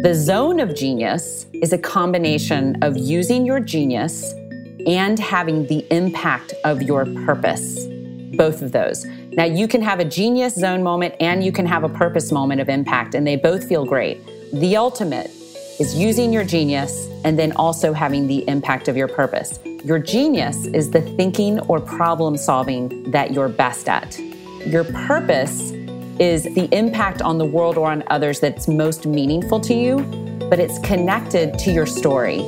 The zone of genius is a combination of using your genius and having the impact of your purpose. Both of those. Now, you can have a genius zone moment and you can have a purpose moment of impact, and they both feel great. The ultimate is using your genius and then also having the impact of your purpose. Your genius is the thinking or problem solving that you're best at. Your purpose is the impact on the world or on others that's most meaningful to you, but it's connected to your story.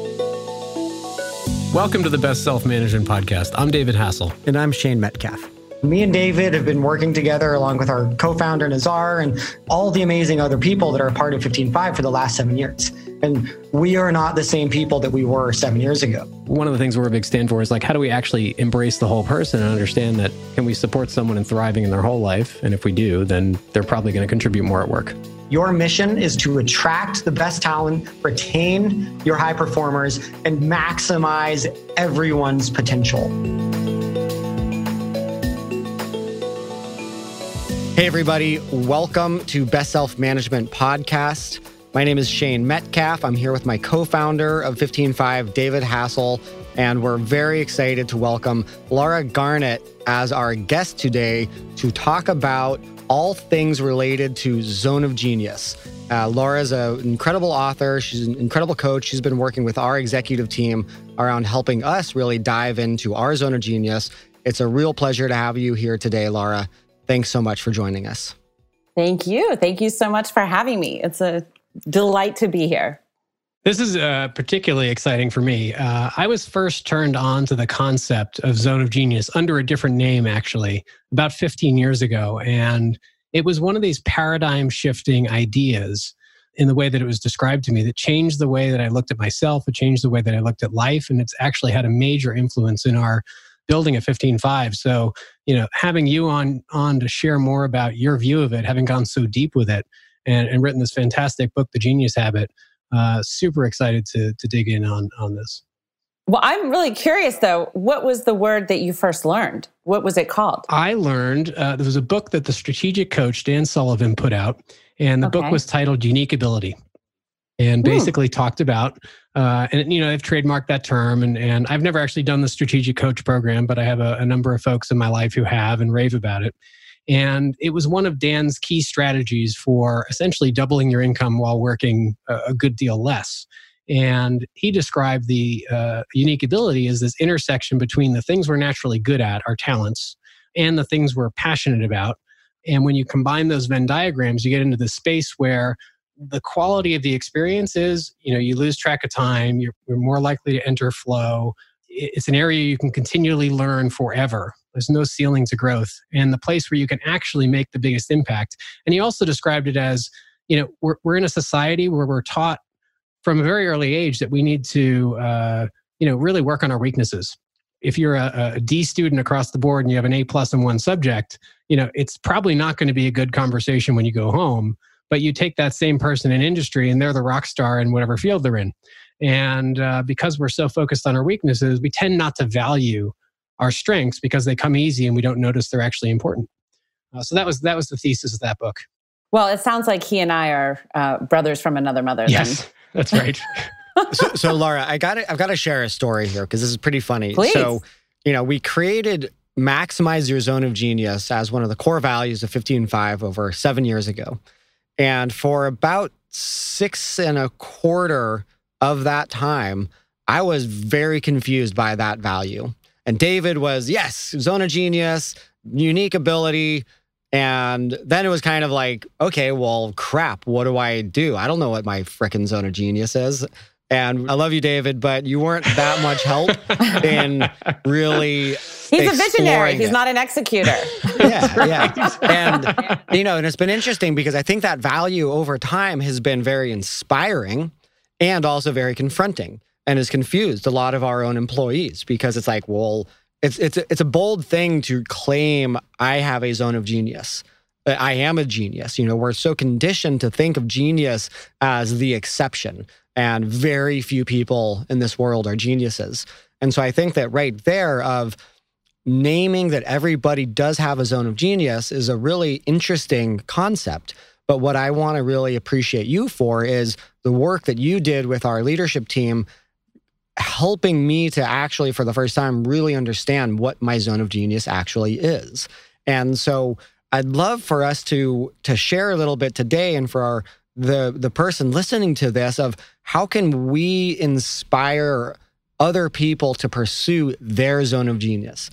Welcome to the Best Self Management Podcast. I'm David Hassell. And I'm Shane Metcalf. Me and David have been working together along with our co founder, Nazar, and all the amazing other people that are a part of 15Five for the last seven years. And we are not the same people that we were seven years ago. One of the things we're a big stand for is like, how do we actually embrace the whole person and understand that can we support someone in thriving in their whole life? And if we do, then they're probably going to contribute more at work. Your mission is to attract the best talent, retain your high performers, and maximize everyone's potential. Hey, everybody. Welcome to Best Self Management Podcast. My name is Shane Metcalf. I'm here with my co founder of 15Five, David Hassell, and we're very excited to welcome Laura Garnett as our guest today to talk about all things related to Zone of Genius. Uh, Laura is an incredible author. She's an incredible coach. She's been working with our executive team around helping us really dive into our Zone of Genius. It's a real pleasure to have you here today, Laura. Thanks so much for joining us. Thank you. Thank you so much for having me. It's a delight to be here. This is uh, particularly exciting for me. Uh, I was first turned on to the concept of Zone of Genius under a different name, actually, about 15 years ago. And it was one of these paradigm shifting ideas in the way that it was described to me that changed the way that I looked at myself. It changed the way that I looked at life. And it's actually had a major influence in our building a 15Five. So, you know, having you on on to share more about your view of it, having gone so deep with it and, and written this fantastic book, The Genius Habit, uh, super excited to, to dig in on, on this. Well, I'm really curious though. What was the word that you first learned? What was it called? I learned uh, there was a book that the strategic coach Dan Sullivan put out, and the okay. book was titled Unique Ability, and hmm. basically talked about. Uh, and you know, I've trademarked that term, and and I've never actually done the strategic coach program, but I have a, a number of folks in my life who have and rave about it. And it was one of Dan's key strategies for essentially doubling your income while working a, good deal less. And he described the uh, unique ability as this intersection between the things we're naturally good at, our talents, and the things we're passionate about. And when you combine those Venn diagrams, you get into the space where the quality of the experience is, you know, you lose track of time, you're, you're more likely to enter flow. It's an area you can continually learn forever there's no ceiling to growth and the place where you can actually make the biggest impact. And he also described it as, you know, we're, we're in a society where we're taught from a very early age that we need to, uh, you know, really work on our weaknesses. If you're a, a D student across the board and you have an A plus in one subject, you know, it's probably not going to be a good conversation when you go home. But you take that same person in industry and they're the rock star in whatever field they're in. And uh, because we're so focused on our weaknesses, we tend not to value our strengths because they come easy and we don't notice they're actually important. Uh, so that was that was the thesis of that book. Well, it sounds like he and I are uh, brothers from another mother. Yes, then. that's right. so, so, Laura, I got I've got to share a story here because this is pretty funny. Please. So, you know, we created maximize your zone of genius as one of the core values of 15Five over seven years ago, and for about six and a quarter of that time, I was very confused by that value. And David was, yes, zone of genius, unique ability. And then it was kind of like, okay, well, crap, what do I do? I don't know what my frickin' zone of genius is. And I love you, David, but you weren't that much help in really. He's a visionary. He's not an executor. yeah, yeah. And, you know, and it's been interesting because I think that value over time has been very inspiring and also very confronting and has confused a lot of our own employees because it's like, well, it's it's it's a bold thing to claim I have a zone of genius. Uh, I am a genius. You know, we're so conditioned to think of genius as the exception, and very few people in this world are geniuses. And so I think that right there of naming that everybody does have a zone of genius is a really interesting concept. But what I want to really appreciate you for is the work that you did with our leadership team helping me to actually, for the first time, really understand what my zone of genius actually is. And so I'd love for us to to share a little bit today and for our the the person listening to this of how can we inspire other people to pursue their zone of genius.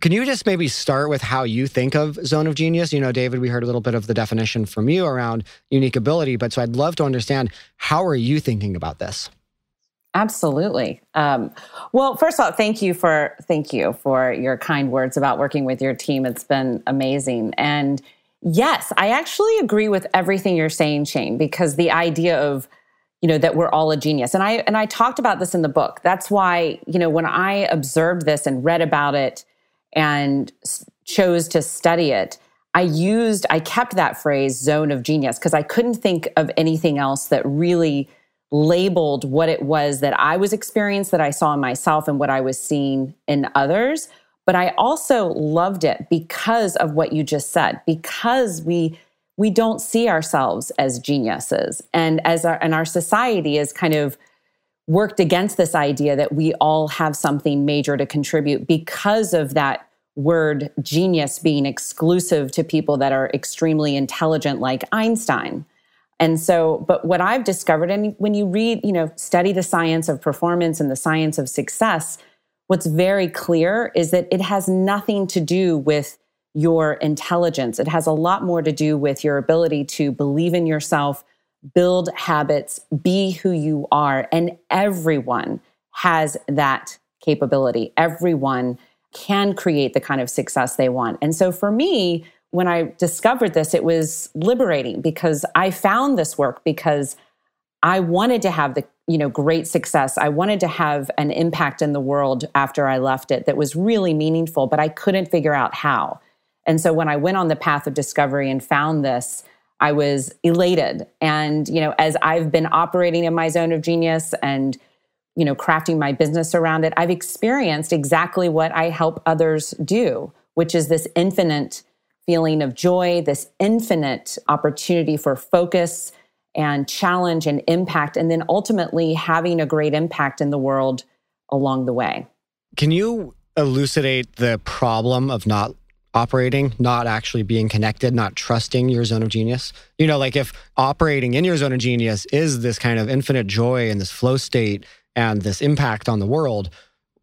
Can you just maybe start with how you think of zone of genius? You know, David, we heard a little bit of the definition from you around unique ability, but so I'd love to understand how are you thinking about this? Absolutely. Um, well, first of all, thank you for thank you for your kind words about working with your team. It's been amazing. And yes, I actually agree with everything you're saying, Shane, because the idea of you know that we're all a genius and i and i talked about this in the book that's why you know when i observed this and read about it and chose to study it i used i kept that phrase zone of genius because i couldn't think of anything else that really labeled what it was that I was experienced, that I saw in myself, and what I was seeing in others. But I also loved it because of what you just said, because we we don't see ourselves as geniuses, and as our and our society is kind of worked against this idea that we all have something major to contribute because of that word genius being exclusive to people that are extremely intelligent like Einstein. And so, but what I've discovered, and when you read, you know, study the science of performance and the science of success, what's very clear is that it has nothing to do with your intelligence. It has a lot more to do with your ability to believe in yourself, build habits, be who you are. And everyone has that capability. Everyone can create the kind of success they want. And so for me, when I discovered this, it was liberating because I found this work because I wanted to have the you know great success. I wanted to have an impact in the world after I left it that was really meaningful, but I couldn't figure out how. And so when I went on the path of discovery and found this, I was elated. And you know, as I've been operating in my zone of genius and you know crafting my business around it, I've experienced exactly what I help others do, which is this infinite feeling of joy, this infinite opportunity for focus and challenge and impact, and then ultimately having a great impact in the world along the way. Can you elucidate the problem of not operating, not actually being connected, not trusting your zone of genius? You know, like if operating in your zone of genius is this kind of infinite joy and this flow state and this impact on the world,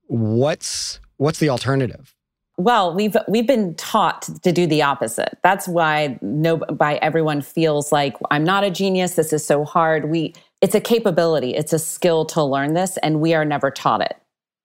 what's what's the alternative? Well, we've we've been taught to do the opposite. That's why no by everyone feels like I'm not a genius. This is so hard. We it's a capability, it's a skill to learn this, and we are never taught it.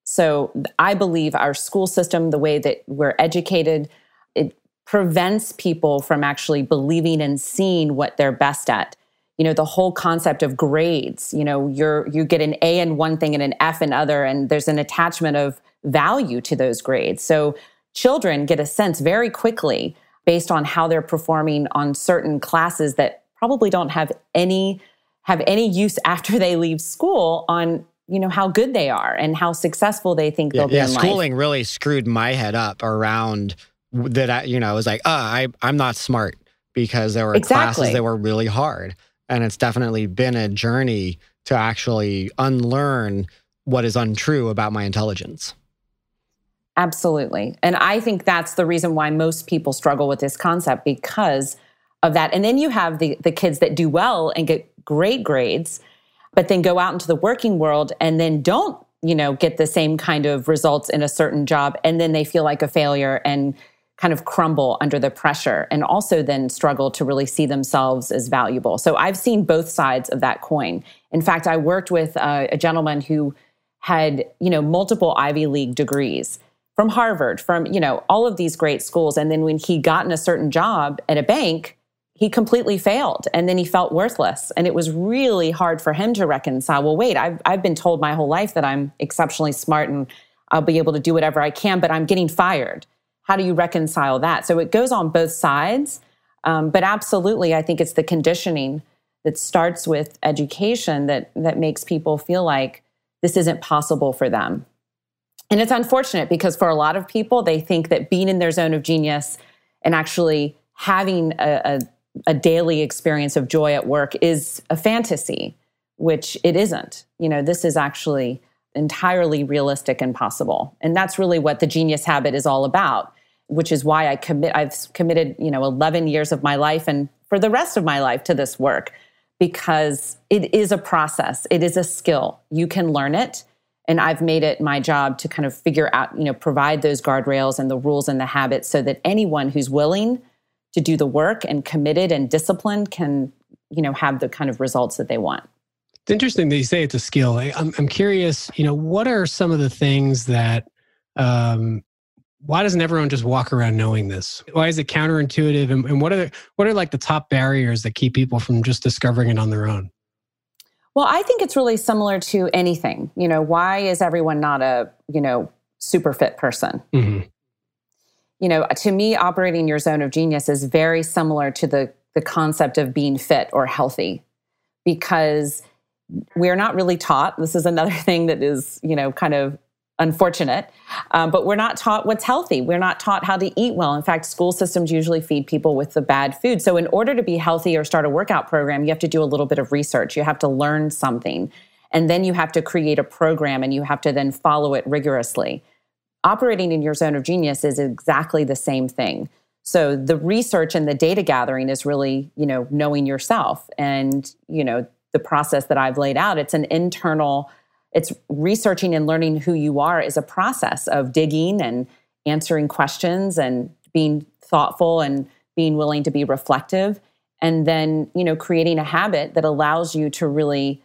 So I believe our school system, the way that we're educated, it prevents people from actually believing and seeing what they're best at. You know, the whole concept of grades, you know, you're you get an A in one thing and an F in other, and there's an attachment of value to those grades. So children get a sense very quickly based on how they're performing on certain classes that probably don't have any have any use after they leave school on you know how good they are and how successful they think they'll be yeah, in schooling life. really screwed my head up around that I, you know, I was like, oh, I, I'm not smart because there were exactly. classes that were really hard. And it's definitely been a journey to actually unlearn what is untrue about my intelligence. Absolutely. And I think that's the reason why most people struggle with this concept because of that. And then you have the, the kids that do well and get great grades, but then go out into the working world and then don't, you know, get the same kind of results in a certain job. And then they feel like a failure and kind of crumble under the pressure and also then struggle to really see themselves as valuable. So I've seen both sides of that coin. In fact, I worked with a, a gentleman who had, you know, multiple Ivy League degrees from Harvard, from, you know, all of these great schools. And then when he got in a certain job at a bank, he completely failed and then he felt worthless. And it was really hard for him to reconcile. Well, wait, I've, I've been told my whole life that I'm exceptionally smart and I'll be able to do whatever I can, but I'm getting fired. How do you reconcile that? So it goes on both sides. Um, but absolutely, I think it's the conditioning that starts with education that, that makes people feel like this isn't possible for them. And it's unfortunate because for a lot of people, they think that being in their zone of genius and actually having a, a a daily experience of joy at work is a fantasy, which it isn't. You know, this is actually entirely realistic and possible. And that's really what the genius habit is all about, which is why I commit I've committed, you know, 11 years of my life and for the rest of my life to this work because it is a process. It is a skill. You can learn it. And I've made it my job to kind of figure out, you know, provide those guardrails and the rules and the habits so that anyone who's willing to do the work and committed and disciplined can, you know, have the kind of results that they want. It's interesting that you say it's a skill. I'm, I'm curious, you know, what are some of the things that, um, why doesn't everyone just walk around knowing this? Why is it counterintuitive? And, and what are the, what are like the top barriers that keep people from just discovering it on their own? Well, I think it's really similar to anything. You know, why is everyone not a, you know, super fit person? Mm-hmm. You know, to me, operating your zone of genius is very similar to the, the concept of being fit or healthy because we're not really taught. This is another thing that is, you know, kind of unfortunate. Um, but we're not taught what's healthy. We're not taught how to eat well. In fact, school systems usually feed people with the bad food. So, in order to be healthy or start a workout program, you have to do a little bit of research. You have to learn something. And then you have to create a program and you have to then follow it rigorously. Operating in your zone of genius is exactly the same thing. So the research and the data gathering is really, you know, knowing yourself and, you know, the process that I've laid out. It's an internal it's researching and learning who you are is a process of digging and answering questions and being thoughtful and being willing to be reflective. And then you know creating a habit that allows you to really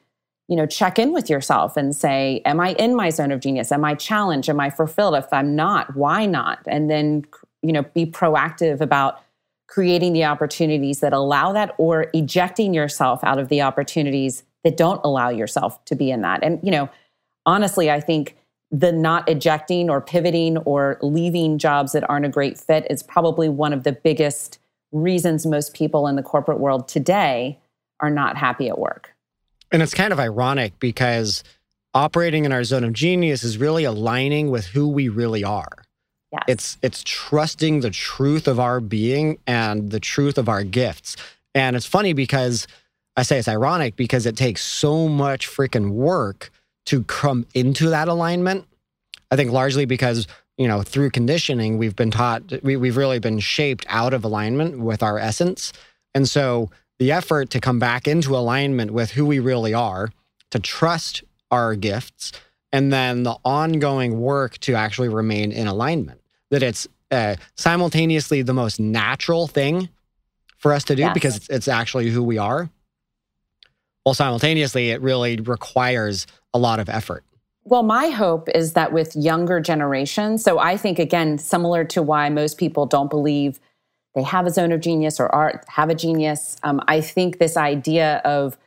you know check in with yourself and say am i in my zone of genius? Am i challenged? Am i fulfilled? If i'm not why not? And then you know be proactive about creating the opportunities that allow that or ejecting yourself out of the opportunities that don't allow yourself to be in that. And, you know, honestly, I think the not ejecting or pivoting or leaving jobs that aren't a great fit is probably one of the biggest reasons most people in the corporate world today are not happy at work. And it's kind of ironic because operating in our zone of genius is really aligning with who we really are. Yes. It's it's trusting the truth of our being and the truth of our gifts. And it's funny because I say it's ironic because it takes so much freaking work to come into that alignment. I think largely because, you know, through conditioning, we've been taught, we, we've really been shaped out of alignment with our essence. And so the effort to come back into alignment with who we really are, to trust our gifts, and then the ongoing work to actually remain in alignment, that it's uh, simultaneously the most natural thing for us to do yes. because it's, it's actually who we are while simultaneously it really requires a lot of effort. Well, my hope is that with younger generations, so I think again, similar to why most people don't believe they have a zone of genius or are have a genius, um, I think this idea of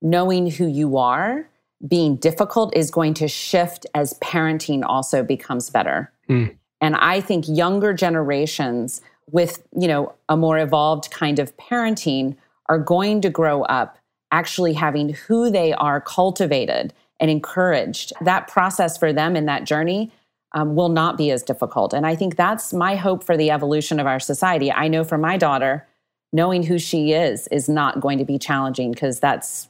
knowing who you are being difficult is going to shift as parenting also becomes better. Mm. And I think younger generations with, you know, a more evolved kind of parenting are going to grow up actually having who they are cultivated and encouraged, that process for them in that journey um, will not be as difficult. And I think that's my hope for the evolution of our society. I know for my daughter, knowing who she is is not going to be challenging because that's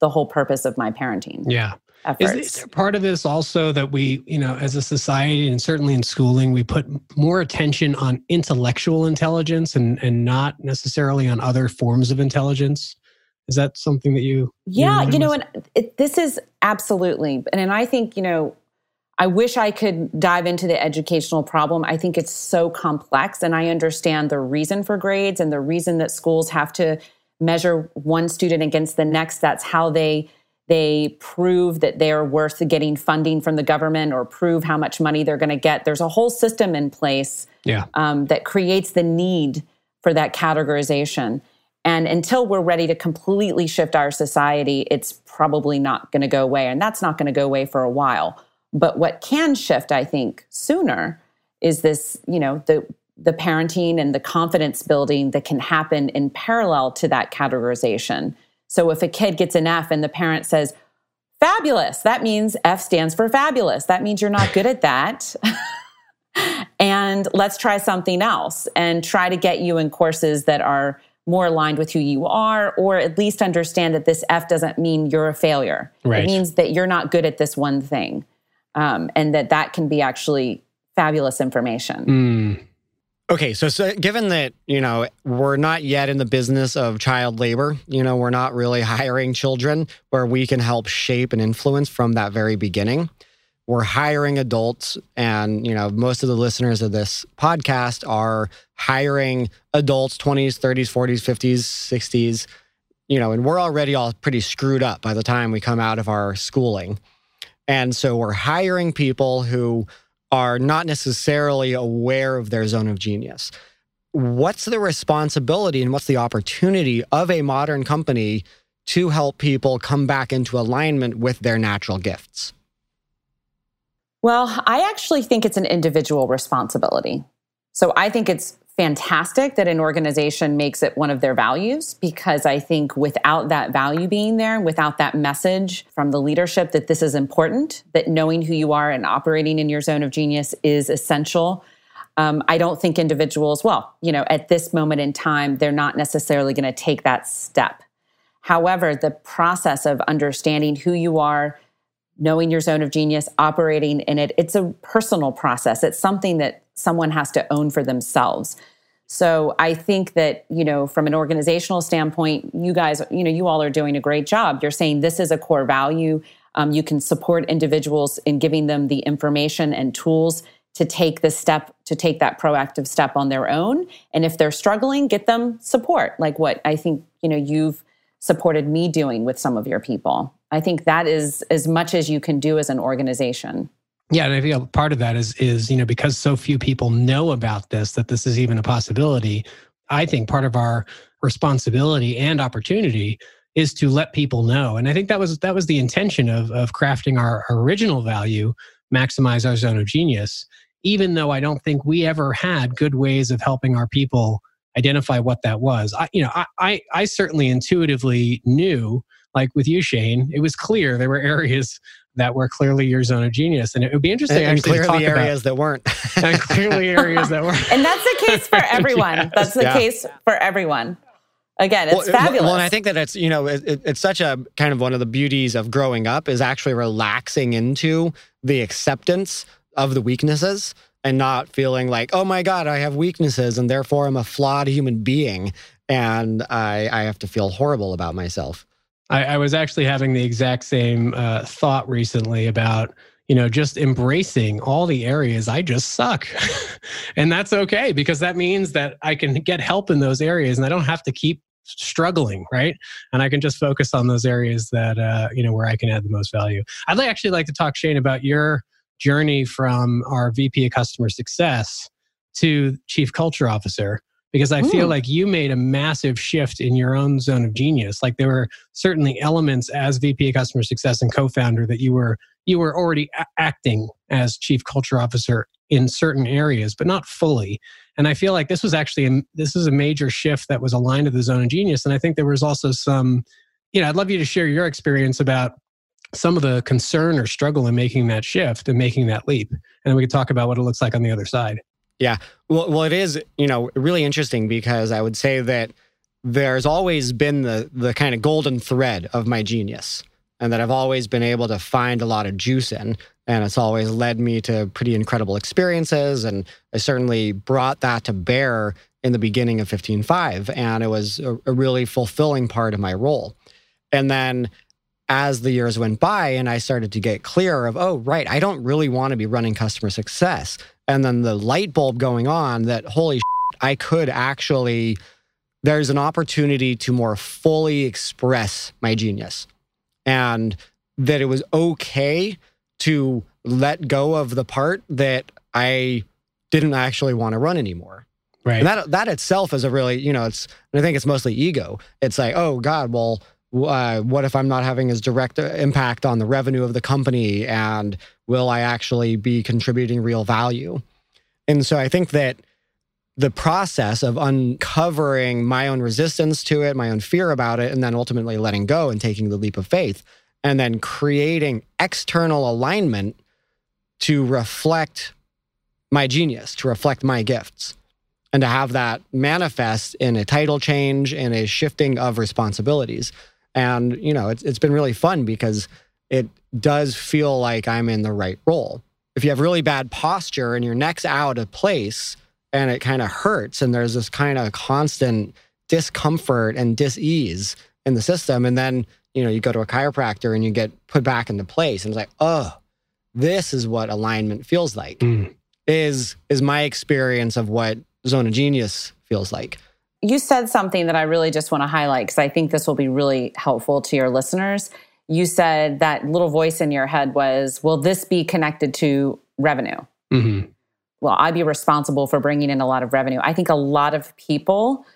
the whole purpose of my parenting. Yeah. Is, is, there part of this also that we, you know, as a society and certainly in schooling, we put more attention on intellectual intelligence and, and not necessarily on other forms of intelligence? Is that something that you? Yeah, you, you know, and it, this is absolutely, and, and I think you know, I wish I could dive into the educational problem. I think it's so complex, and I understand the reason for grades and the reason that schools have to measure one student against the next. That's how they they prove that they're worth getting funding from the government or prove how much money they're going to get. There's a whole system in place yeah. um, that creates the need for that categorization. And until we're ready to completely shift our society, it's probably not going to go away. And that's not going to go away for a while. But what can shift, I think, sooner is this, you know, the the parenting and the confidence building that can happen in parallel to that categorization. So if a kid gets an F and the parent says, fabulous, that means F stands for fabulous. That means you're not good at that. and let's try something else and try to get you in courses that are more aligned with who you are, or at least understand that this F doesn't mean you're a failure. Right. It means that you're not good at this one thing. Um, and that that can be actually fabulous information. Mm. Okay, so, so given that, you know, we're not yet in the business of child labor, you know, we're not really hiring children where we can help shape and influence from that very beginning. We're hiring adults and, you know, most of the listeners of this podcast are hiring adults 20s, 30s, 40s, 50s, 60s, you know, and we're already all pretty screwed up by the time we come out of our schooling. And so we're hiring people who are not necessarily aware of their zone of genius. What's the responsibility and what's the opportunity of a modern company to help people come back into alignment with their natural gifts? Well, I actually think it's an individual responsibility. So I think it's fantastic that an organization makes it one of their values because I think without that value being there, without that message from the leadership that this is important, that knowing who you are and operating in your zone of genius is essential. Um, I don't think individuals, well, you know, at this moment in time, they're not necessarily going to take that step. However, the process of understanding who you are, knowing your zone of genius, operating in it, it's a personal process. It's something that someone has to own for themselves. So I think that, you know, from an organizational standpoint, you guys, you know, you all are doing a great job. You're saying this is a core value. Um, you can support individuals in giving them the information and tools to take the step, to take that proactive step on their own. And if they're struggling, get them support, like what I think, you know, you've supported me doing with some of your people. I think that is as much as you can do as an organization. Yeah, and I feel part of that is is you know because so few people know about this that this is even a possibility. I think part of our responsibility and opportunity is to let people know, and I think that was that was the intention of of crafting our original value, maximize our zone of genius. Even though I don't think we ever had good ways of helping our people identify what that was, I you know I I, I certainly intuitively knew like with you, Shane, it was clear there were areas that were clearly your zone of genius. And it would be interesting and, actually clearly areas about, that weren't. and clearly areas that weren't. And that's the case for everyone. yes. That's the yeah. case for everyone. Again, it's well, fabulous. Well, and I think that it's you know it, it, it's such a kind of one of the beauties of growing up is actually relaxing into the acceptance of the weaknesses and not feeling like oh my god I have weaknesses and therefore I'm a flawed human being and I I have to feel horrible about myself. I, I was actually having the exact same uh, thought recently about you know just embracing all the areas i just suck. And that's okay because that means that i can get help in those areas and i don't have to keep struggling right? And i can just focus on those areas that uh, you know where i can add the most value. I'd actually like to talk shane about your journey from our vp of customer success to chief culture officer because I feel hmm. like you made a massive shift in your own zone of genius. Like there were certainly elements as VP of customer success and co-founder that you were you were already a- acting as chief culture officer in certain areas, but not fully. And I feel like this was actually a, this is a major shift that was aligned to the zone of genius. And I think there was also some, you know, I'd love you to share your experience about some of the concern or struggle in making that shift and making that leap. And we could talk about what it looks like on the other side. Yeah. Well, well, it is, you know, really interesting because I would say that there's always been the the kind of golden thread of my genius and that I've always been able to find a lot of juice in. And it's always led me to pretty incredible experiences. And I certainly brought that to bear in the beginning of 15Five. And it was a, a really fulfilling part of my role. And then as the years went by and I started to get clear of, oh, right, I don't really want to be running customer success. And then the light bulb going on that, holy shit, I could actually, there's an opportunity to more fully express my genius. And that it was okay to let go of the part that I didn't actually want to run anymore. Right. And that that itself is a really, you know, it's I think it's mostly ego. It's like, oh God, well, uh, what if I'm not having as direct impact on the revenue of the company? And will I actually be contributing real value? And so I think that the process of uncovering my own resistance to it, my own fear about it, and then ultimately letting go and taking the leap of faith, and then creating external alignment to reflect my genius, to reflect my gifts. and to have that manifest in a title change and a shifting of responsibilities. And, you know, it's, it's been really fun because it does feel like I'm in the right role. If you have really bad posture and your neck's out of place and it kind of hurts and there's this kind of constant discomfort and dis-ease in the system and then you know you go to a chiropractor and you get put back into place and it's like oh this is what alignment feels like mm. is is my experience of what zone of genius feels like you said something that i really just want to highlight because i think this will be really helpful to your listeners. You said that little voice in your head was will this be connected to revenue? Mm-hmm. will i be responsible for bringing in a lot of revenue. I think a lot of people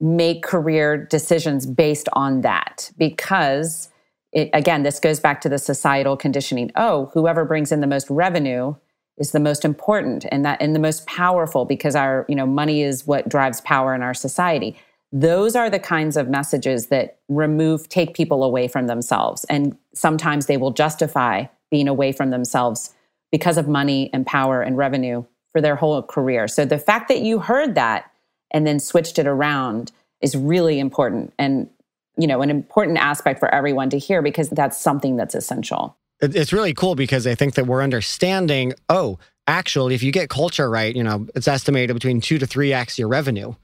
make career decisions based on that because it, again this goes back to the societal conditioning. Oh whoever brings in the most revenue is the most important and that and the most powerful because our you know money is what drives power in our society. Those are the kinds of messages that remove take people away from themselves. And sometimes they will justify being away from themselves because of money and power and revenue for their whole career. So the fact that you heard that and then switched it around is really important and you know an important aspect for everyone to hear because that's something that's essential it's really cool because i think that we're understanding oh actually if you get culture right you know it's estimated between 2 to 3x your revenue.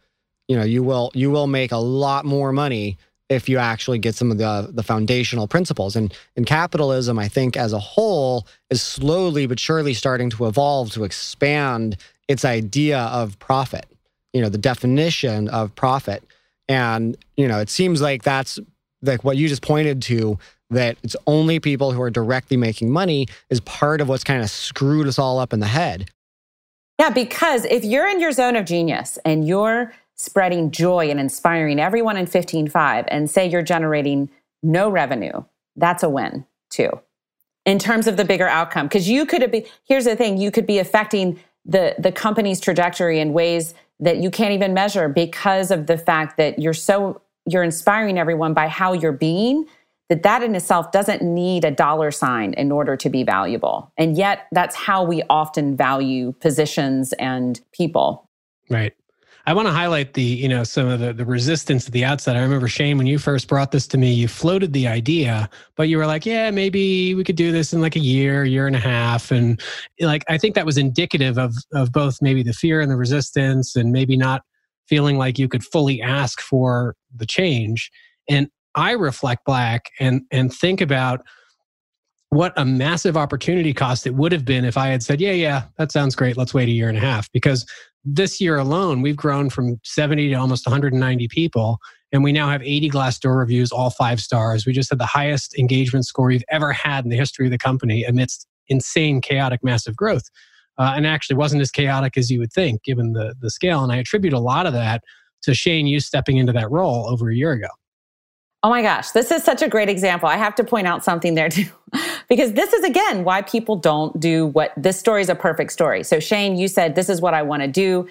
You know you will you will make a lot more money if you actually get some of the the foundational principles. And in capitalism i think as a whole is slowly but surely starting to evolve to expand its idea of profit you know the definition of profit. And you know it seems like that's like what you just pointed to that it's only people who are directly making money is part of what's kind of screwed us all up in the head. Yeah because if you're in your zone of genius and you're spreading joy and inspiring everyone in 15Five and say you're generating no revenue that's a win too in terms of the bigger outcome. Because you could be here's the thing you could be affecting the the company's trajectory in ways that you can't even measure because of the fact that you're so you're inspiring everyone by how you're being that that in itself doesn't need a dollar sign in order to be valuable and yet that's how we often value positions and people right I want to highlight the, you know, some of the, the resistance at the outset. I remember Shane, when you first brought this to me, you floated the idea, but you were like, yeah, maybe we could do this in like a year, year and a half. And like, I think that was indicative of, of both maybe the fear and the resistance and maybe not feeling like you could fully ask for the change. And I reflect back and, and think about what a massive opportunity cost it would have been if I had said, yeah, yeah, that sounds great. Let's wait a year and a half. Because this year alone, we've grown from 70 to almost 190 people. And we now have 80 Glassdoor reviews, all five stars. We just had the highest engagement score we've ever had in the history of the company amidst insane, chaotic, massive growth. Uh, and actually wasn't as chaotic as you would think, given the, the scale. And I attribute a lot of that to Shane, you stepping into that role over a year ago. Oh my gosh, this is such a great example. I have to point out something there too, because this is again why people don't do what this story is a perfect story. So, Shane, you said, This is what I want to do.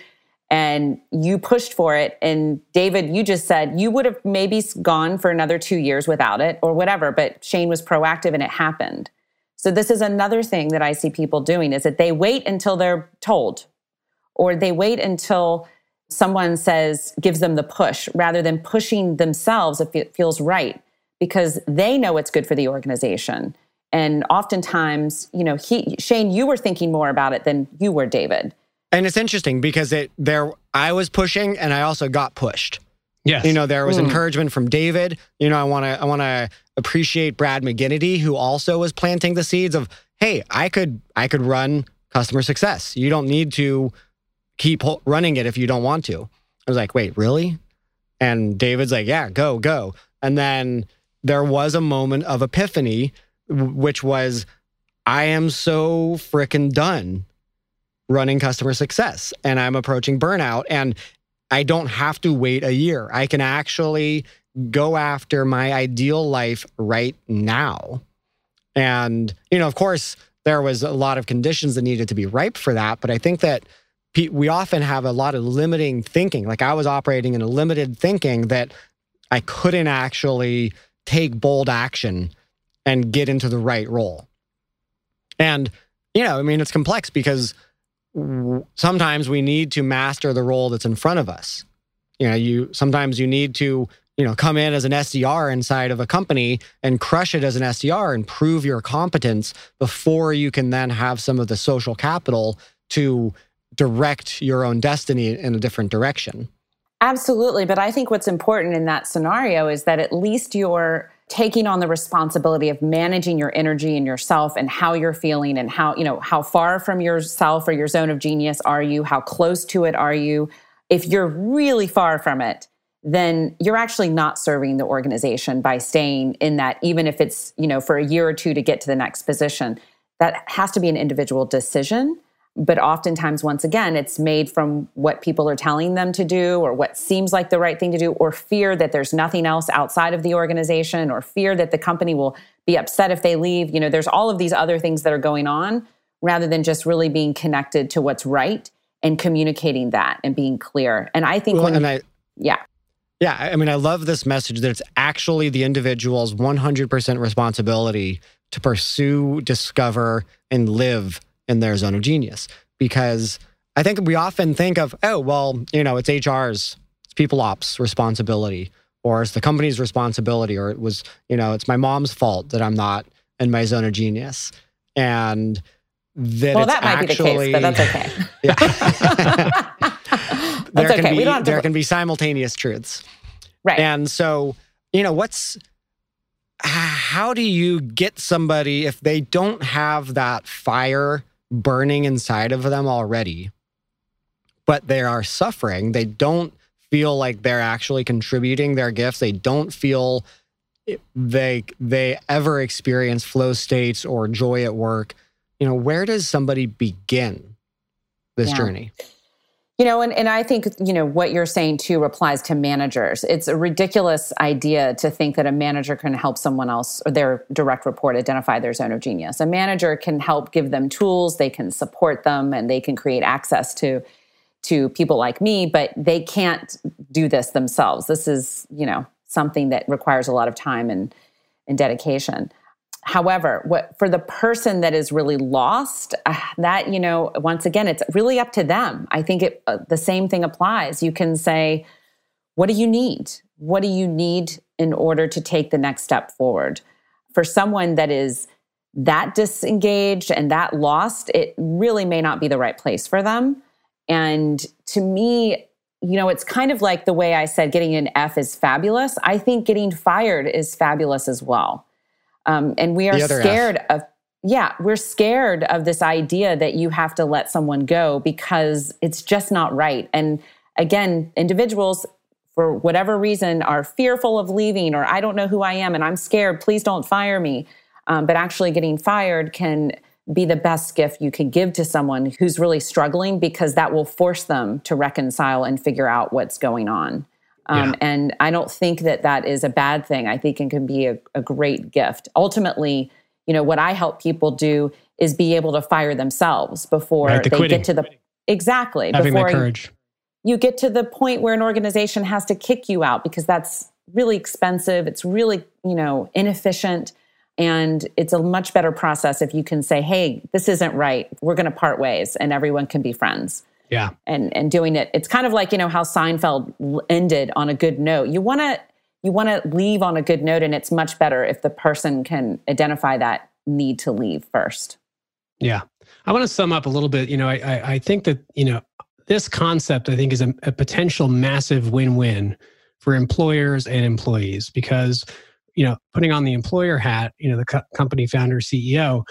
And you pushed for it. And David, you just said you would have maybe gone for another two years without it or whatever, but Shane was proactive and it happened. So, this is another thing that I see people doing is that they wait until they're told or they wait until someone says, gives them the push rather than pushing themselves if it feels right because they know it's good for the organization. And oftentimes, you know, he, Shane, you were thinking more about it than you were, David. And it's interesting because it there I was pushing and I also got pushed. Yes. You know, there was mm. encouragement from David. You know, I want to I want to appreciate Brad McGinnity who also was planting the seeds of, "Hey, I could I could run customer success. You don't need to keep running it if you don't want to. I was like, wait, really? And David's like, yeah, go, go. And then there was a moment of epiphany, which was, I am so freaking done running customer success and I'm approaching burnout. And I don't have to wait a year. I can actually go after my ideal life right now. And, you know, of course, there was a lot of conditions that needed to be ripe for that. But I think that we often have a lot of limiting thinking. Like I was operating in a limited thinking that I couldn't actually take bold action and get into the right role. And, you know, I mean, it's complex because sometimes we need to master the role that's in front of us. You know, you sometimes you need to you know come in as an SDR inside of a company and crush it as an SDR and prove your competence before you can then have some of the social capital to direct your own destiny in a different direction. Absolutely, but I think what's important in that scenario is that at least you're taking on the responsibility of managing your energy and yourself and how you're feeling and how you know how far from yourself or your zone of genius are you? How close to it are you? If you're really far from it then you're actually not serving the organization by staying in that even if it's you know for a year or two to get to the next position. That has to be an individual decision but oftentimes once again it's made from what people are telling them to do or what seems like the right thing to do or fear that there's nothing else outside of the organization or fear that the company will be upset if they leave. You know there's all of these other things that are going on rather than just really being connected to what's right and communicating that and being clear. And i think well, when I, yeah. Yeah i mean i love this message that it's actually the individual's 100% responsibility to pursue discover and live in their zone of genius because I think we often think of, oh, well, you know, it's HR's, it's people ops responsibility, or it's the company's responsibility, or it was, you know, it's my mom's fault that I'm not in my zone of genius. And that well, that might actually, be the case, but that's okay. Yeah. that's there okay. Be, we don't have to... There can be simultaneous truths. Right. And so, you know, what's how do you get somebody if they don't have that fire burning inside of them already, but they are suffering. They don't feel like they're actually contributing their gifts. They don't feel they they ever experience flow states or joy at work. You know, where does somebody begin this yeah. journey? You know, and, and I think, you know, what you're saying too applies to managers. It's a ridiculous idea to think that a manager can help someone else or their direct report identify their zone of genius. A manager can help give them tools, they can support them, and they can create access to to people like me, but they can't do this themselves. This is, you know, something that requires a lot of time and, and dedication. However, what for the person that is really lost, uh, that you know, once again, it's really up to them. I think it, uh, the same thing applies. You can say, "What do you need? What do you need in order to take the next step forward?" For someone that is that disengaged and that lost, it really may not be the right place for them. And to me, you know, it's kind of like the way I said getting an F is fabulous. I think getting fired is fabulous as well um, and we are scared F. of, yeah, we're scared of this idea that you have to let someone go because it's just not right. And again, individuals, for whatever reason, are fearful of leaving, or I don't know who I am and I'm scared, please don't fire me. Um, but actually, getting fired can be the best gift you can give to someone who's really struggling because that will force them to reconcile and figure out what's going on. Um, yeah. And I don't think that that is a bad thing. I think it can be a, a great gift. Ultimately, you know, what I help people do is be able to fire themselves before right, the they quitting. get to the exactly having before courage. You, you get to the point where an organization has to kick you out because that's really expensive. It's really you know inefficient. And it's a much better process if you can say, hey, this isn't right. We're going to part ways and everyone can be friends yeah. And and doing it. It's kind of like you know how seinfeld ended on a good note. You want to you want to leave on a good note and it's much better if the person can identify that need to leave first. Yeah. I want to sum up a little bit. You know i i, I think that you know this concept i think is a, a potential massive win-win for employers and employees because you know putting on the employer hat you know the co- company founder ceo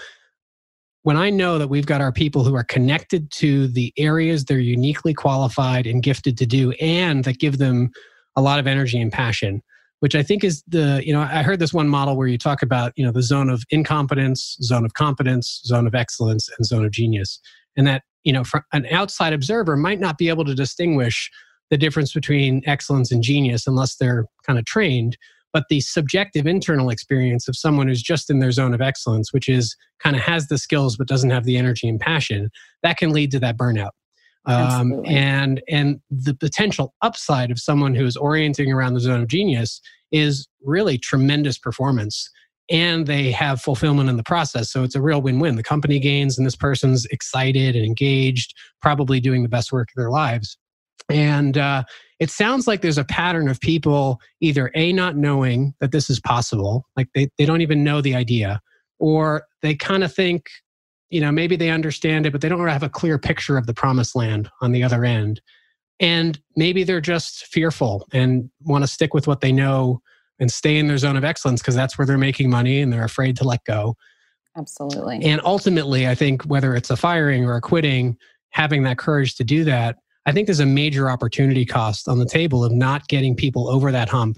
when I know that we've got our people who are connected to the areas they're uniquely qualified and gifted to do, and that give them a lot of energy and passion, which I think is the, you know, I heard this one model where you talk about, you know, the zone of incompetence, zone of competence, zone of excellence, and zone of genius. And that, you know, an outside observer might not be able to distinguish the difference between excellence and genius unless they're kind of trained but the subjective internal experience of someone who's just in their zone of excellence, which is kind of has the skills but doesn't have the energy and passion, that can lead to that burnout. Um, and and the potential upside of someone who is orienting around the zone of genius is really tremendous performance and they have fulfillment in the process. So it's a real win win. The company gains, and this person's excited and engaged, probably doing the best work of their lives. And uh, it sounds like there's a pattern of people either A, not knowing that this is possible, like they, they don't even know the idea, or they kind of think, you know, maybe they understand it, but they don't have a clear picture of the promised land on the other end. And maybe they're just fearful and want to stick with what they know and stay in their zone of excellence because that's where they're making money and they're afraid to let go. Absolutely. And ultimately, I think whether it's a firing or a quitting, having that courage to do that, I think there's a major opportunity cost on the table of not getting people over that hump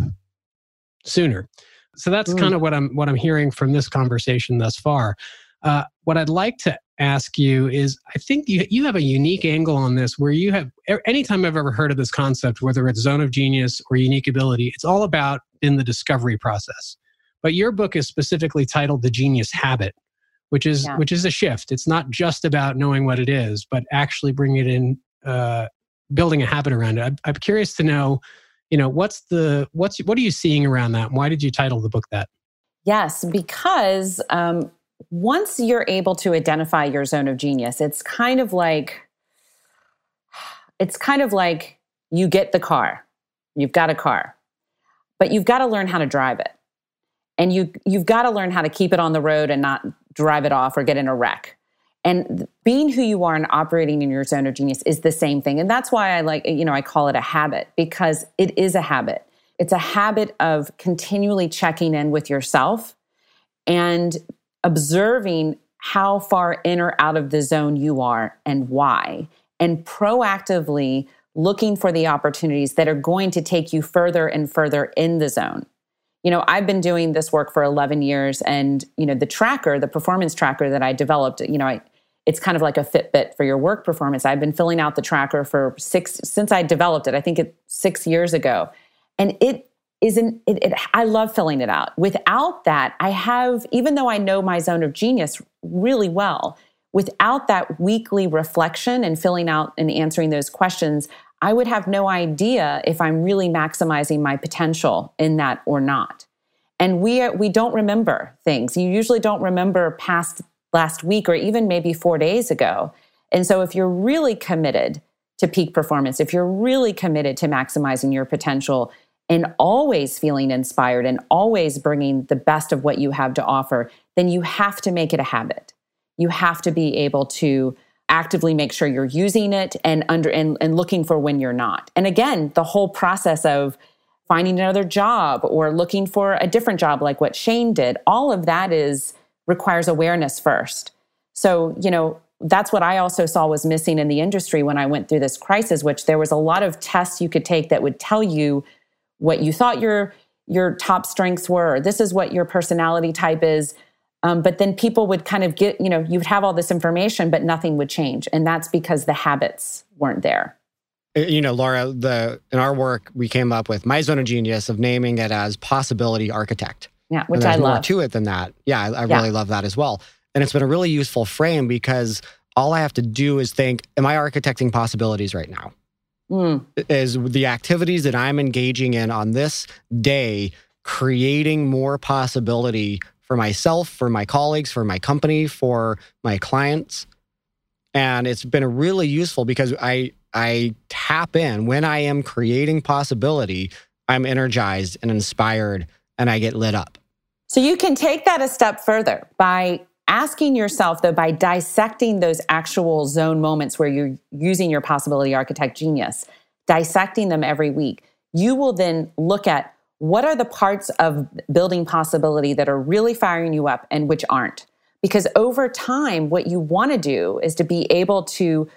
sooner. So that's mm. kind of what I'm what I'm hearing from this conversation thus far. Uh, what I'd like to ask you is I think you, you have a unique angle on this where you have, anytime I've ever heard of this concept, whether it's zone of genius or unique ability, it's all about in the discovery process. But your book is specifically titled The Genius Habit, which is yeah. which is a shift. It's not just about knowing what it is, but actually bringing it in, uh, building a habit around it. I'm, I'm curious to know, you know, what's the what's what are you seeing around that? Why did you title the book that? Yes, because um, once you're able to identify your zone of genius, it's kind of like it's kind of like you get the car. You've got a car. But you've got to learn how to drive it. And you you've got to learn how to keep it on the road and not drive it off or get in a wreck. And being who you are and operating in your zone of genius is the same thing. And that's why I like, you know, I call it a habit because it is a habit. It's a habit of continually checking in with yourself and observing how far in or out of the zone you are and why, and proactively looking for the opportunities that are going to take you further and further in the zone. You know, I've been doing this work for 11 years and, you know, the tracker, the performance tracker that I developed, you know, I, it's kind of like a Fitbit for your work performance. I've been filling out the tracker for six since I developed it. I think it 6 years ago. And it isn't it, it, i love filling it out without that i have even though i know my zone of genius really well without that weekly reflection and filling out and answering those questions i would have no idea if i'm really maximizing my potential in that or not and we we don't remember things you usually don't remember past last week or even maybe 4 days ago and so if you're really committed to peak performance if you're really committed to maximizing your potential and always feeling inspired and always bringing the best of what you have to offer, then you have to make it a habit. You have to be able to actively make sure you're using it and under and, and looking for when you're not. And again, the whole process of finding another job or looking for a different job like what Shane did, all of that is requires awareness first. So, you know, that's what I also saw was missing in the industry when I went through this crisis, which there was a lot of tests you could take that would tell you what you thought your your top strengths were. This is what your personality type is. Um, but then people would kind of get, you know, you'd have all this information, but nothing would change, and that's because the habits weren't there. Uh, you know, Laura, the in our work we came up with my zone of genius of naming it as possibility architect. Yeah, which I love. More to it than that. Yeah, I, I yeah. really love that as well. And it's been a really useful frame because all I have to do is think, am I architecting possibilities right now? mm. is the activities that I'm engaging in on this day creating more possibility for myself, for my colleagues, for my company, for my clients. And it's been really useful because I I tap in when I am creating possibility, I'm energized and inspired and I get lit up. So you can take that a step further by asking yourself, though, by dissecting those actual zone moments where you're using your possibility architect genius, dissecting them every week, you will then look at what are the parts of building possibility that are really firing you up and which aren't. Because over time, what you want to do is to be able to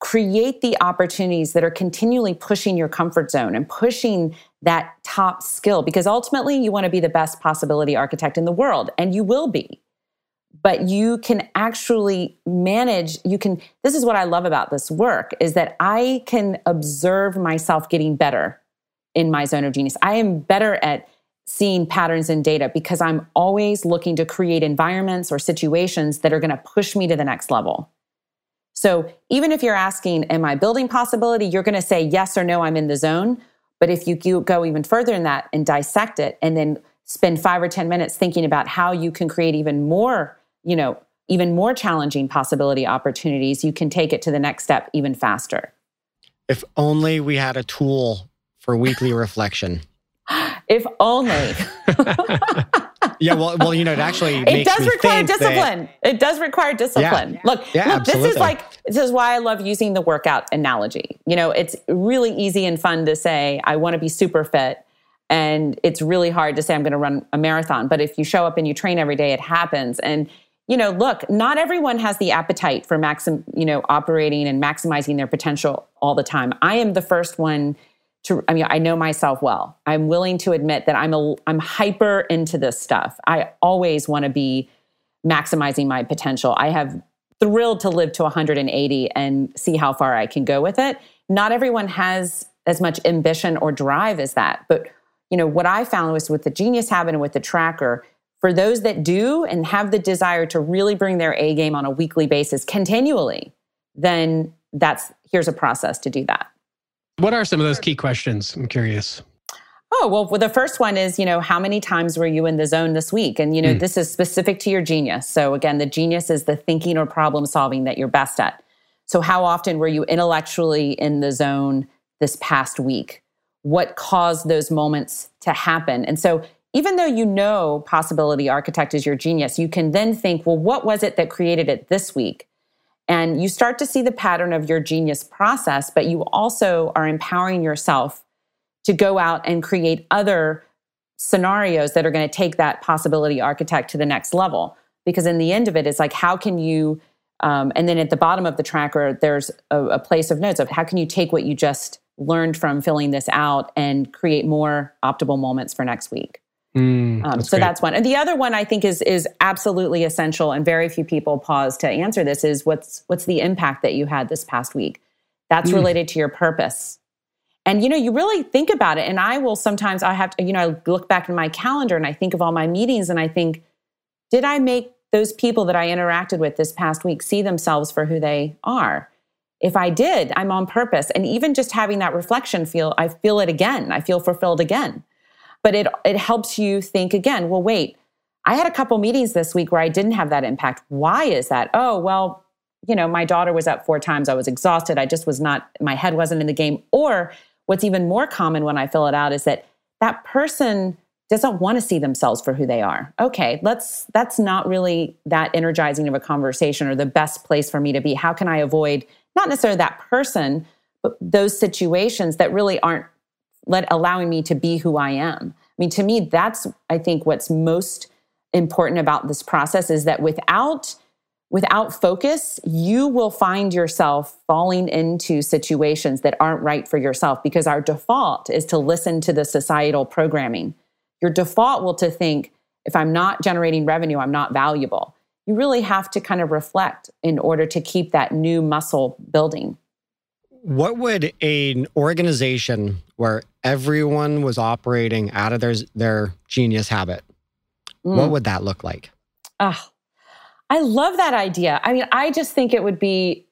create the opportunities that are continually pushing your comfort zone and pushing that top skill because ultimately you want to be the best possibility architect in the world and you will be. But you can actually manage you can this is what i love about this work is that i can observe myself getting better in my zone of genius. I am better at seeing patterns in data because i'm always looking to create environments or situations that are going to push me to the next level. So even if you're asking am i building possibility? You're going to say yes or no i'm in the zone but if you go even further in that and dissect it and then spend five or 10 minutes thinking about how you can create even more, you know, even more challenging possibility opportunities, you can take it to the next step even faster. If only we had a tool for weekly reflection. if only. yeah, well, well, you know, it actually it does require discipline. That, it does require discipline. Yeah, look, yeah, look, this is like this is why I love using the workout analogy. You know, it's really easy and fun to say I want to be super fit, and it's really hard to say I'm going to run a marathon. But if you show up and you train every day, it happens. And you know, look, not everyone has the appetite for maxim, you know, operating and maximizing their potential all the time. I am the first one to I mean, I know myself well. I'm willing to admit that I'm a I'm hyper into this stuff. I always want to be maximizing my potential. I have thrilled to live to 180 and see how far I can go with it. Not everyone has as much ambition or drive as that. But you know, what I found was with the genius habit and with the tracker, for those that do and have the desire to really bring their A game on a weekly basis continually, then that's here's a process to do that. What are some of those key questions? I'm curious. Oh, well, well, the first one is, you know, how many times were you in the zone this week? And, you know, mm. this is specific to your genius. So, again, the genius is the thinking or problem solving that you're best at. So, how often were you intellectually in the zone this past week? What caused those moments to happen? And so, even though you know possibility architect is your genius, you can then think, well, what was it that created it this week? And you start to see the pattern of your genius process, but you also are empowering yourself to go out and create other scenarios that are going to take that possibility architect to the next level. Because in the end of it, it's like, how can you, um, and then at the bottom of the tracker, there's a, a place of notes of how can you take what you just learned from filling this out and create more optimal moments for next week. Mm, um, so great. that's one. And the other one I think is is absolutely essential, and very few people pause to answer this. Is what's what's the impact that you had this past week? That's mm. related to your purpose. And you know, you really think about it. And I will sometimes I have to, you know, I look back in my calendar and I think of all my meetings and I think, did I make those people that I interacted with this past week see themselves for who they are? If I did, I'm on purpose. And even just having that reflection feel, I feel it again. I feel fulfilled again but it it helps you think again well wait i had a couple meetings this week where i didn't have that impact. Why is that? Oh well you know my daughter was up four times. I was exhausted. I just was not my head wasn't in the game. Or what's even more common when i fill it out is that that person doesn't want to see themselves for who they are. Okay let's that's not really that energizing of a conversation or the best place for me to be. How can i avoid not necessarily that person but those situations that really aren't let allowing me to be who I am. I mean, to me, that's I think what's most important about this process is that without without focus, you will find yourself falling into situations that aren't right for yourself because our default is to listen to the societal programming. Your default will to think, if I'm not generating revenue, I'm not valuable. You really have to kind of reflect in order to keep that new muscle building what would an organization where everyone was operating out of their their genius habit. Mm. what would that look like? Oh i love that idea. I mean i just think it would be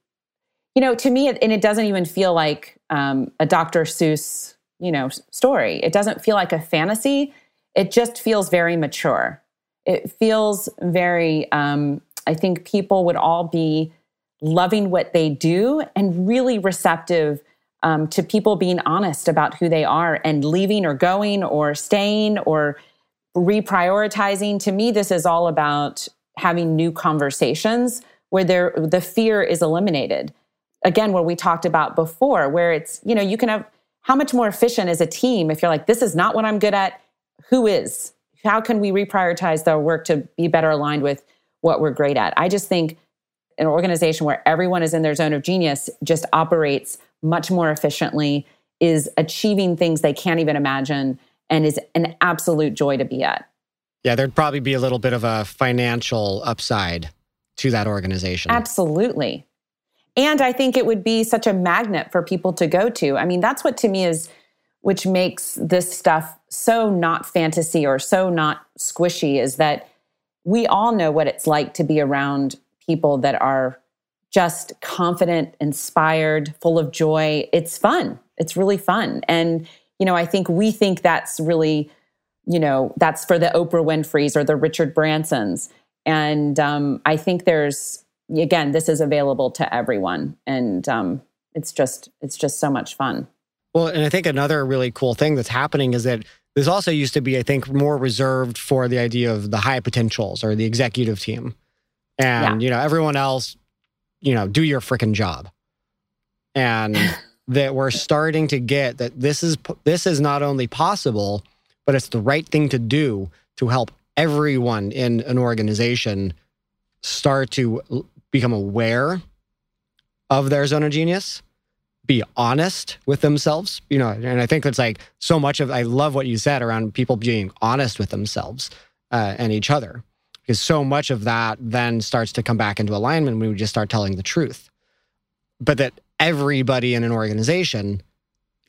you know to me and it doesn't even feel like um, a dr seuss you know story. It doesn't feel like a fantasy. It just feels very mature. It feels very um, i think people would all be loving what they do and really receptive um, to people being honest about who they are and leaving or going or staying or reprioritizing. To me, this is all about having new conversations where there the fear is eliminated. Again, what we talked about before, where it's, you know, you can have how much more efficient is a team if you're like, this is not what I'm good at. Who is? How can we reprioritize the work to be better aligned with what we're great at? I just think an organization where everyone is in their zone of genius just operates much more efficiently, is achieving things they can't even imagine, and is an absolute joy to be at. Yeah, there'd probably be a little bit of a financial upside to that organization. Absolutely. And I think it would be such a magnet for people to go to. I mean, that's what to me is which makes this stuff so not fantasy or so not squishy is that we all know what it's like to be around people that are just confident, inspired, full of joy. It's fun. It's really fun. And, you know, I think we think that's really you know, that's for the Oprah Winfrey's or the Richard Bransons. And um, I think there's, again, this is available to everyone. And um, it's just, it's just so much fun. Well, and I think another really cool thing that's happening is that this also used to be, I think, more reserved for the idea of the high potentials or the executive team. And, yeah. you know, everyone else, you know, do your freaking job. And that we're starting to get that this is this is not only possible, but it's the right thing to do to help everyone in an organization start to become aware of their zone of genius be honest with themselves you know and i think that's like so much of i love what you said around people being honest with themselves uh, and each other because so much of that then starts to come back into alignment when we just start telling the truth. But that everybody in an organization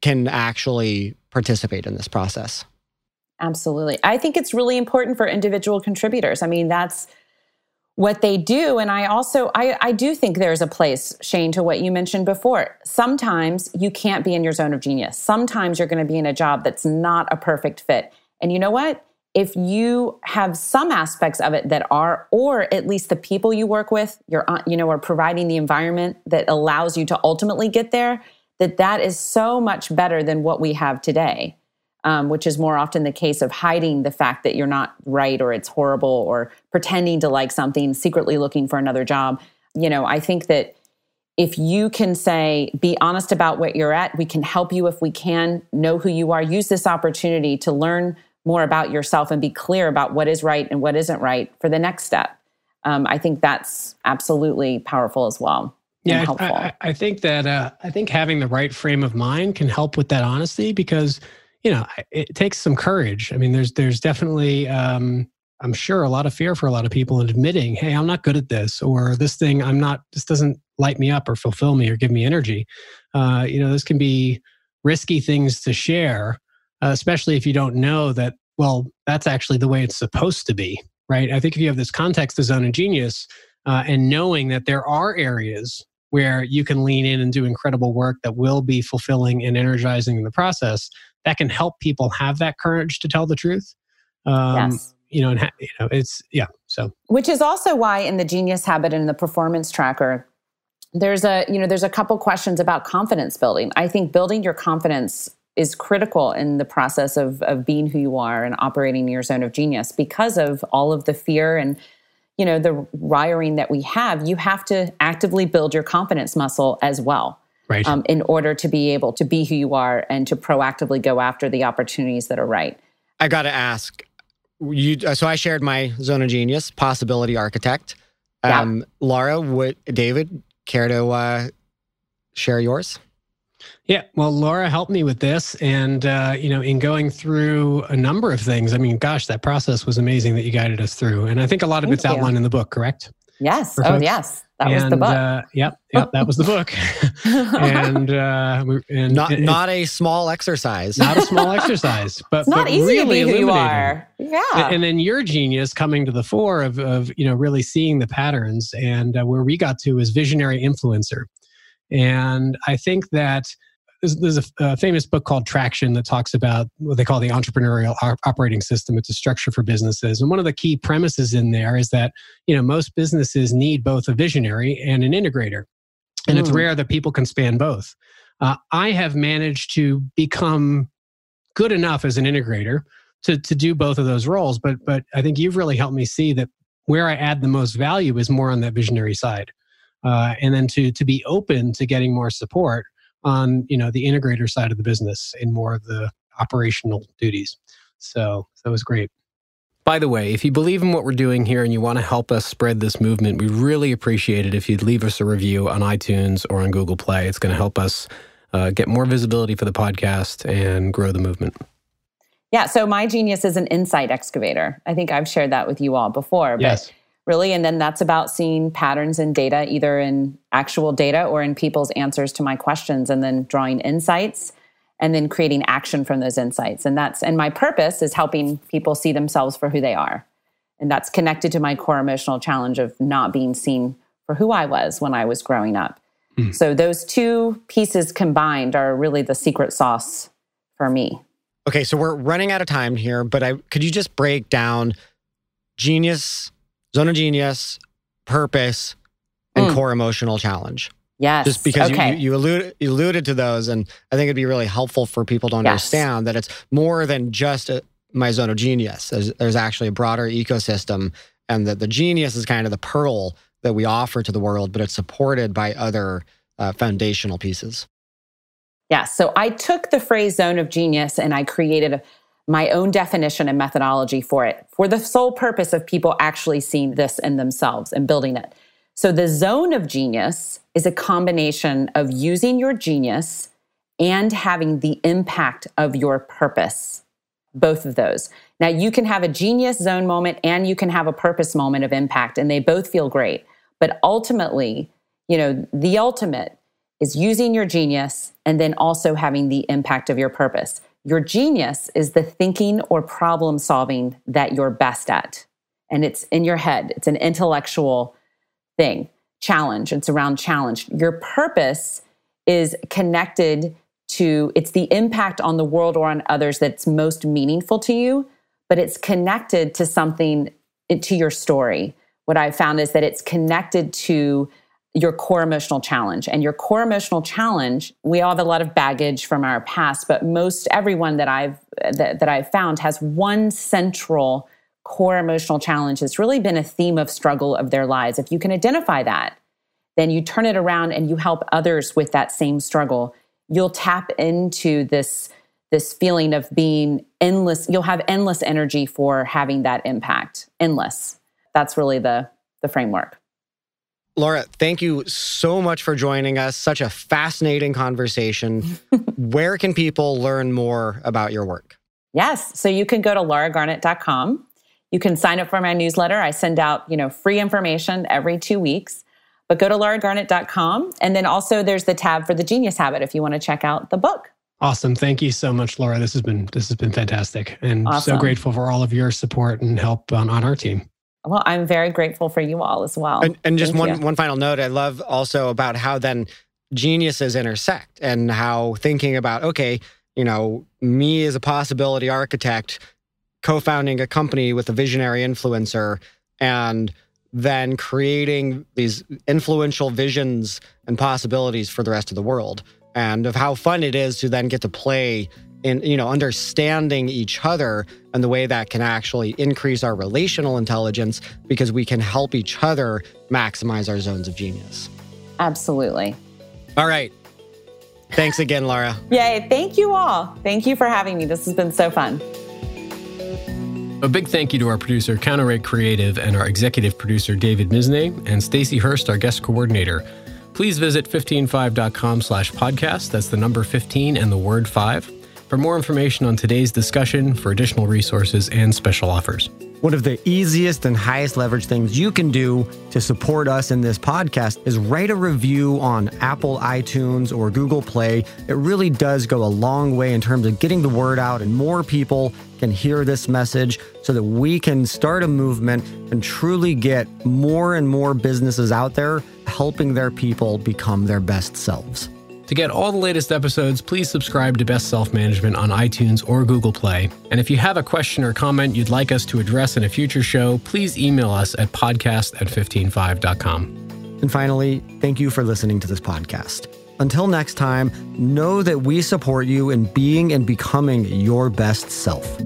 can actually participate in this process. Absolutely. I think it's really important for individual contributors. I mean that's what they do. And i also I, I do think there's a place shane to what you mentioned before. Sometimes you can't be in your zone of genius. Sometimes you're going to be in a job that's not a perfect fit. And you know what if you have some aspects of it that are or at least the people you work with you're you know are providing the environment that allows you to ultimately get there that that is so much better than what we have today um, which is more often the case of hiding the fact that you're not right or it's horrible or pretending to like something, secretly looking for another job. You know, I think that if you can say, be honest about what you're at, we can help you if we can, know who you are, use this opportunity to learn more about yourself and be clear about what is right and what isn't right for the next step. Um, I think that's absolutely powerful as well. Yeah, I, I, I, think that uh, I think having the right frame of mind can help with that honesty because you know it takes some courage i mean there's there's definitely um i'm sure a lot of fear for a lot of people in admitting hey i'm not good at this or this thing i'm not this doesn't light me up or fulfill me or give me energy uh, you know this can be risky things to share uh, especially if you don't know that well that's actually the way it's supposed to be right i think if you have this context of zone of genius uh, and knowing that there are areas where you can lean in and do incredible work that will be fulfilling and energizing in the process that can help people have that courage to tell the truth. Um, yes. You know, and ha- you know, it's yeah. So, which is also why in the Genius Habit and the Performance Tracker, there's a you know there's a couple questions about confidence building. I think building your confidence is critical in the process of of being who you are and operating in your zone of genius because of all of the fear and you know the wiring that we have. You have to actively build your confidence muscle as well right. um, in order to be able to be who you are and to proactively go after the opportunities that are right. I got to ask you. Uh, so I shared my zone of genius, possibility architect. Um, yeah. Laura, would David care to uh, share yours? Yeah, well, Laura helped me with this, and uh, you know, in going through a number of things. I mean, gosh, that process was amazing that you guided us through, and I think a lot of Thank it's you. outlined in the book. Correct? Yes. oh, yes. That and, was the book. Uh, yep, yep, that was the book. and uh, and not it, not a small exercise. Not a small exercise, but it's not but easy really to be who you are. Yeah. And then your genius coming to the fore of of you know really seeing the patterns, and uh, where we got to is visionary influencer. And I think that there's, there's a, a, famous book called Traction that talks about what they call the entrepreneurial operating system. It's a structure for businesses, and one of the key premises in there is that you know most businesses need both a visionary and an integrator, and mm. it's hmm. rare that people can span both. Uh, I have managed to become good enough as an integrator to to do both of those roles, but but I think you've really helped me see that where I add the most value is more on that visionary side. Uh, and then to to be open to getting more support on you know the integrator side of the business in more of the operational duties. So that was great. By the way, if you believe in what we're doing here and you want to help us spread this movement, we really appreciate it if you'd leave us a review on iTunes or on Google Play. It's going to help us uh, get more visibility for the podcast and grow the movement. Yeah, so my genius is an insight excavator. I think I've shared that with you all before. But yes really. And then that's about seeing patterns in data, either in actual data or in people's answers to my questions, and then drawing insights and then creating action from those insights. And that's, and my purpose is helping people see themselves for who they are. And that's connected to my core emotional challenge of not being seen for who I was when I was growing up. Mm. So those two pieces combined are really the secret sauce for me. Okay, so we're running out of time here, but I could you just break down genius, zone of genius, purpose, and mm. core emotional challenge? Yes. Just because okay. you, you, alluded, you alluded to those, and I think it'd be really helpful for people to understand yes. that it's more than just a, my zone of genius. There's, there's actually a broader ecosystem, and that the genius is kind of the pearl that we offer to the world, but it's supported by other uh, foundational pieces. Yeah. So I took the phrase zone of genius and I created a, my own definition and methodology for it for the sole purpose of people actually seeing this in themselves and building it. So the zone of genius is a combination of using your genius and having the impact of your purpose. Both of those. Now, you can have a genius zone moment and you can have a purpose moment of impact, and they both feel great. But ultimately, you know, the ultimate is using your genius and then also having the impact of your purpose. Your genius is the thinking or problem solving that you're best at. And it's in your head, it's an intellectual thing, challenge. It's around challenge. Your purpose is connected to, it's the impact on the world or on others that's most meaningful to you, but it's connected to something, to your story. What I've found is that it's connected to your core emotional challenge. And your core emotional challenge, we all have a lot of baggage from our past, but most everyone that I've that, that I've found has one central core emotional challenge that's really been a theme of struggle of their lives. If you can identify that, then you turn it around and you help others with that same struggle. You'll tap into this this feeling of being endless. You'll have endless energy for having that impact. Endless. That's really the the framework. Laura, thank you so much for joining us. Such a fascinating conversation. Where can people learn more about your work? Yes. So you can go to lauragarnett.com. You can sign up for my newsletter. I send out, you know, free information every two weeks. But go to lauragarnett.com. And then also there's the tab for the Genius Habit if you want to check out the book. Awesome. Thank you so much, Laura. This has been this has been fantastic. And awesome. so grateful for all of your support and help on, on our team. Well, I'm very grateful for you all as well. And, and just one, one final note I love also about how then geniuses intersect and how thinking about, okay, you know, me as a possibility architect, co founding a company with a visionary influencer, and then creating these influential visions and possibilities for the rest of the world, and of how fun it is to then get to play in you know understanding each other and the way that can actually increase our relational intelligence because we can help each other maximize our zones of genius. Absolutely. All right. Thanks again, Laura. Yay. Thank you all. Thank you for having me. This has been so fun. A big thank you to our producer, Counterweight Creative, and our executive producer, David Misney, and Stacy Hurst, our guest coordinator. Please visit 15five.com slash podcast. That's the number 15 and the word 5 for more information on today's discussion, for additional resources, and special offers. One of the easiest and highest leverage things you can do to support us in this podcast is write a review on Apple iTunes or Google Play. It really does go a long way in terms of getting the word out, and more people can hear this message so that we can start a movement and truly get more and more businesses out there helping their people become their best selves. To get all the latest episodes, please subscribe to Best Self Management on iTunes or Google Play. And if you have a question or comment you'd like us to address in a future show, please email us at podcast at 15five.com. And finally, thank you for listening to this podcast. Until next time, know that we support you in being and becoming your best self.